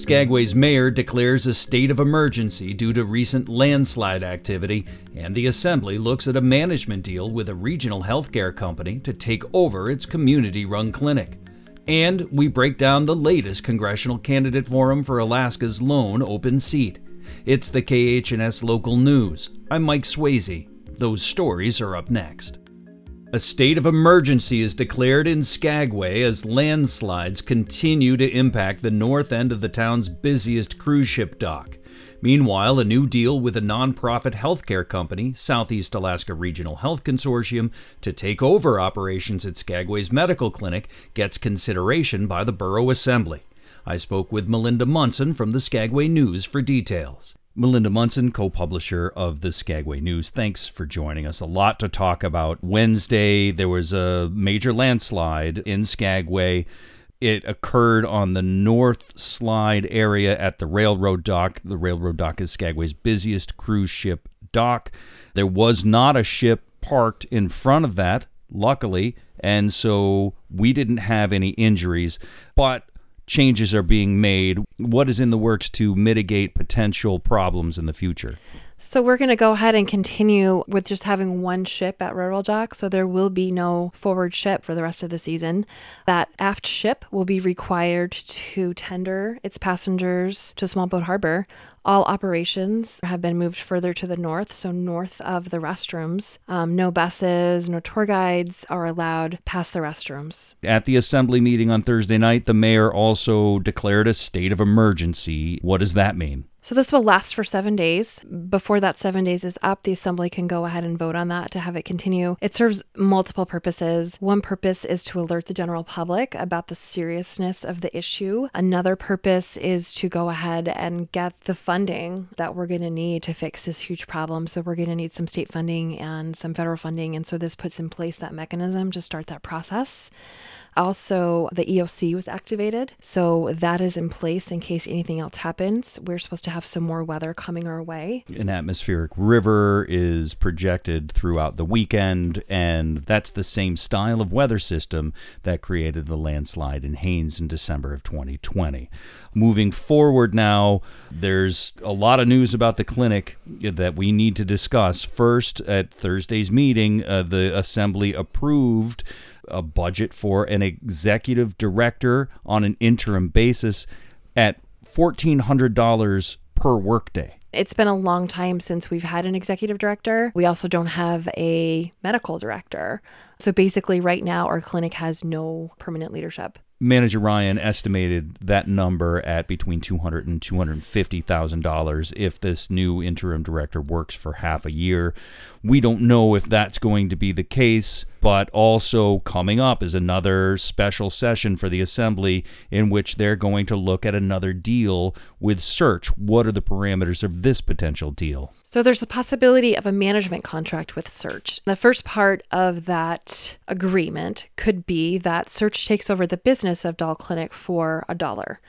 Skagway's mayor declares a state of emergency due to recent landslide activity, and the Assembly looks at a management deal with a regional healthcare company to take over its community run clinic. And we break down the latest congressional candidate forum for Alaska's lone open seat. It's the KHNS local news. I'm Mike Swayze. Those stories are up next. A state of emergency is declared in Skagway as landslides continue to impact the north end of the town's busiest cruise ship dock. Meanwhile, a new deal with a nonprofit healthcare company, Southeast Alaska Regional Health Consortium, to take over operations at Skagway's medical clinic gets consideration by the Borough Assembly. I spoke with Melinda Munson from the Skagway News for details. Melinda Munson, co publisher of the Skagway News. Thanks for joining us. A lot to talk about. Wednesday, there was a major landslide in Skagway. It occurred on the North Slide area at the railroad dock. The railroad dock is Skagway's busiest cruise ship dock. There was not a ship parked in front of that, luckily, and so we didn't have any injuries. But changes are being made? What is in the works to mitigate potential problems in the future? So we're going to go ahead and continue with just having one ship at Railroad Dock. So there will be no forward ship for the rest of the season. That aft ship will be required to tender its passengers to Small Boat Harbor all operations have been moved further to the north, so north of the restrooms. Um, no buses, no tour guides are allowed past the restrooms. At the assembly meeting on Thursday night, the mayor also declared a state of emergency. What does that mean? So this will last for seven days. Before that seven days is up, the assembly can go ahead and vote on that to have it continue. It serves multiple purposes. One purpose is to alert the general public about the seriousness of the issue. Another purpose is to go ahead and get the funding that we're going to need to fix this huge problem. So we're going to need some state funding and some federal funding. And so this puts in place that mechanism to start that process. Also, the EOC was activated. So that is in place in case anything else happens. We're supposed to have some more weather coming our way. An atmospheric river is projected throughout the weekend, and that's the same style of weather system that created the landslide in Haines in December of 2020. Moving forward now, there's a lot of news about the clinic that we need to discuss. First, at Thursday's meeting, uh, the Assembly approved a budget for an executive director on an interim basis at $1,400 per workday. It's been a long time since we've had an executive director. We also don't have a medical director. So basically, right now, our clinic has no permanent leadership. Manager Ryan estimated that number at between two hundred and two hundred fifty thousand dollars if this new interim director works for half a year. We don't know if that's going to be the case, but also coming up is another special session for the assembly in which they're going to look at another deal with SEARHC. What are the parameters of this potential deal? So there's a possibility of a management contract with SEARHC. The first part of that agreement could be that SEARHC takes over the business of Dahl Clinic for a dollar.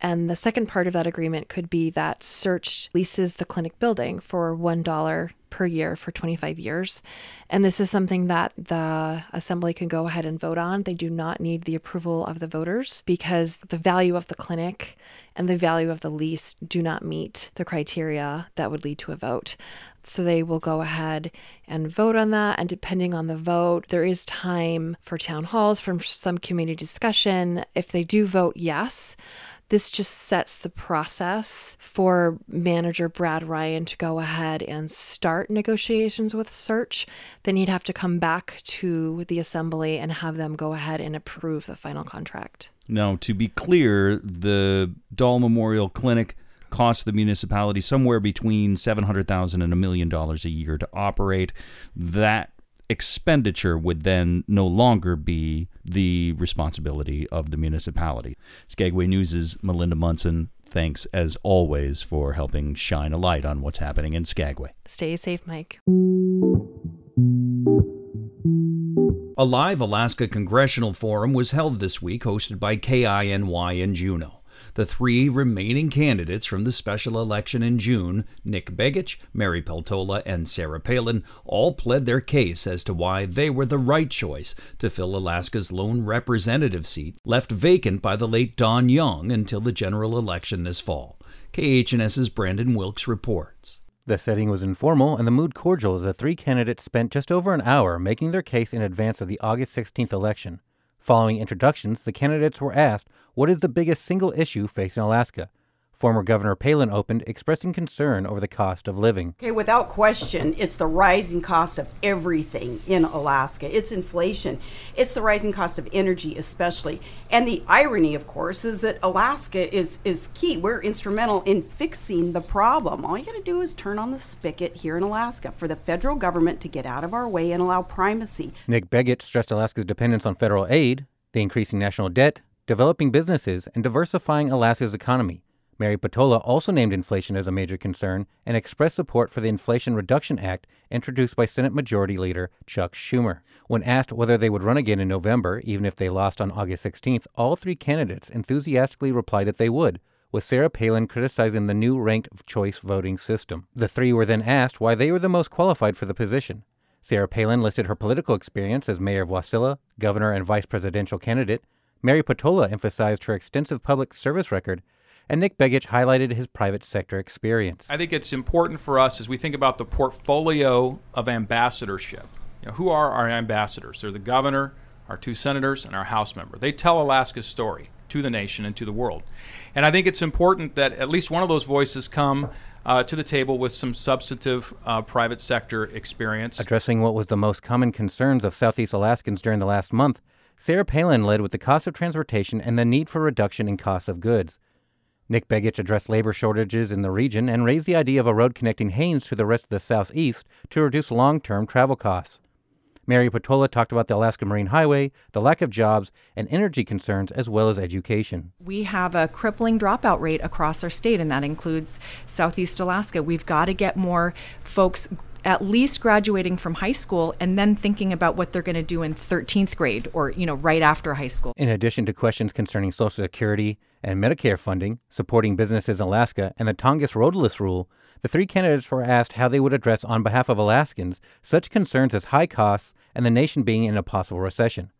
And the second part of that agreement could be that SEARHC leases the clinic building for $1 per year for 25 years. And this is something that the assembly can go ahead and vote on. They do not need the approval of the voters because the value of the clinic and the value of the lease do not meet the criteria that would lead to a vote. So they will go ahead and vote on that. And depending on the vote, there is time for town halls, for some community discussion. If they do vote yes, this just sets the process for manager Brad Ryan to go ahead and start negotiations with SEARHC. Then he'd have to come back to the assembly and have them go ahead and approve the final contract. Now, to be clear, the Dahl Memorial Clinic costs the municipality somewhere between seven hundred thousand and a million dollars a year to operate. That expenditure would then no longer be the responsibility of the municipality. Skagway News' Melinda Munson. Thanks as always for helping shine a light on what's happening in Skagway. Stay safe, Mike. A live Alaska Congressional Forum was held this week, hosted by KINY in Juneau. The three remaining candidates from the special election in June, Nick Begich, Mary Peltola, and Sarah Palin, all pled their case as to why they were the right choice to fill Alaska's lone representative seat, left vacant by the late Don Young until the general election this fall. KHNS's Brandon Wilkes reports. The setting was informal and the mood cordial as the three candidates spent just over an hour making their case in advance of the August 16th election. Following introductions, the candidates were asked what is the biggest single issue facing Alaska. Former Governor Palin opened, expressing concern over the cost of living. Okay, without question, it's the rising cost of everything in Alaska. It's inflation. It's the rising cost of energy, especially. And the irony, of course, is that Alaska is, is key. We're instrumental in fixing the problem. All you got to do is turn on the spigot here in Alaska for the federal government to get out of our way and allow primacy. Nick Begich stressed Alaska's dependence on federal aid, the increasing national debt, developing businesses, and diversifying Alaska's economy. Mary Peltola also named inflation as a major concern and expressed support for the Inflation Reduction Act introduced by Senate Majority Leader Chuck Schumer. When asked whether they would run again in November, even if they lost on August 16th, all three candidates enthusiastically replied that they would, with Sarah Palin criticizing the new ranked choice voting system. The three were then asked why they were the most qualified for the position. Sarah Palin listed her political experience as mayor of Wasilla, governor and vice presidential candidate. Mary Peltola emphasized her extensive public service record and Nick Begich highlighted his private sector experience. I think it's important for us as we think about the portfolio of ambassadorship. You know, who are our ambassadors? They're the governor, our two senators, and our House member. They tell Alaska's story to the nation and to the world. And I think it's important that at least one of those voices come uh, to the table with some substantive uh, private sector experience. Addressing what was the most common concerns of Southeast Alaskans during the last month, Sarah Palin led with the cost of transportation and the need for reduction in costs of goods. Nick Begich addressed labor shortages in the region and raised the idea of a road connecting Haines to the rest of the southeast to reduce long term travel costs. Mary Peltola talked about the Alaska Marine Highway, the lack of jobs, and energy concerns, as well as education. We have a crippling dropout rate across our state, and that includes Southeast Alaska. We've got to get more folks at least graduating from high school and then thinking about what they're going to do in 13th grade or you know right after high school. In addition to questions concerning social security and Medicare funding, supporting businesses in Alaska, and the Tongass roadless rule, the three candidates were asked how they would address on behalf of Alaskans such concerns as high costs and the nation being in a possible recession.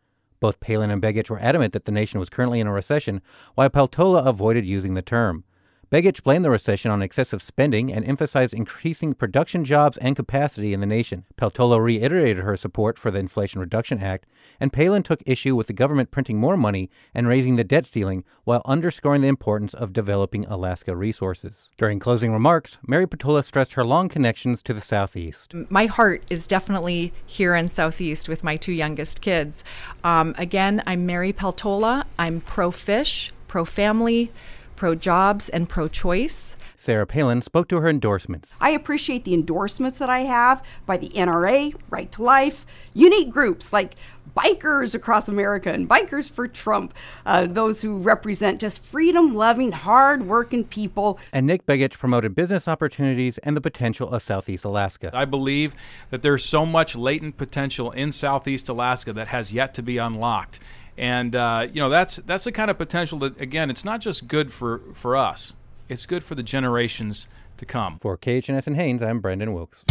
Both Palin and Begich were adamant that the nation was currently in a recession, while Peltola avoided using the term. Begich blamed the recession on excessive spending and emphasized increasing production jobs and capacity in the nation. Peltola reiterated her support for the Inflation Reduction Act, and Palin took issue with the government printing more money and raising the debt ceiling while underscoring the importance of developing Alaska resources. During closing remarks, Mary Peltola stressed her long connections to the Southeast. My heart is definitely here in Southeast with my two youngest kids. Um, again, I'm Mary Peltola. I'm pro fish, pro family pro jobs and pro choice. Sarah Palin spoke to her endorsements. I appreciate the endorsements that I have by the NRA, Right to Life, unique groups like bikers across America and Bikers for Trump, uh, those who represent just freedom loving, hard working people. And Nick Begich promoted business opportunities and the potential of Southeast Alaska. I believe that there's so much latent potential in Southeast Alaska that has yet to be unlocked and uh, you know that's that's the kind of potential that again it's not just good for for us it's good for the generations to come for KHNS and Haines I'm Brandon Wilkes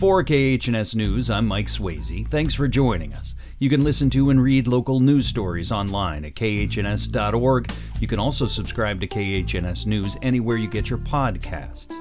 for KHNS News, I'm Mike Swayze. Thanks for joining us. You can listen to and read local news stories online at khns.org. You can also subscribe to KHNS News anywhere you get your podcasts.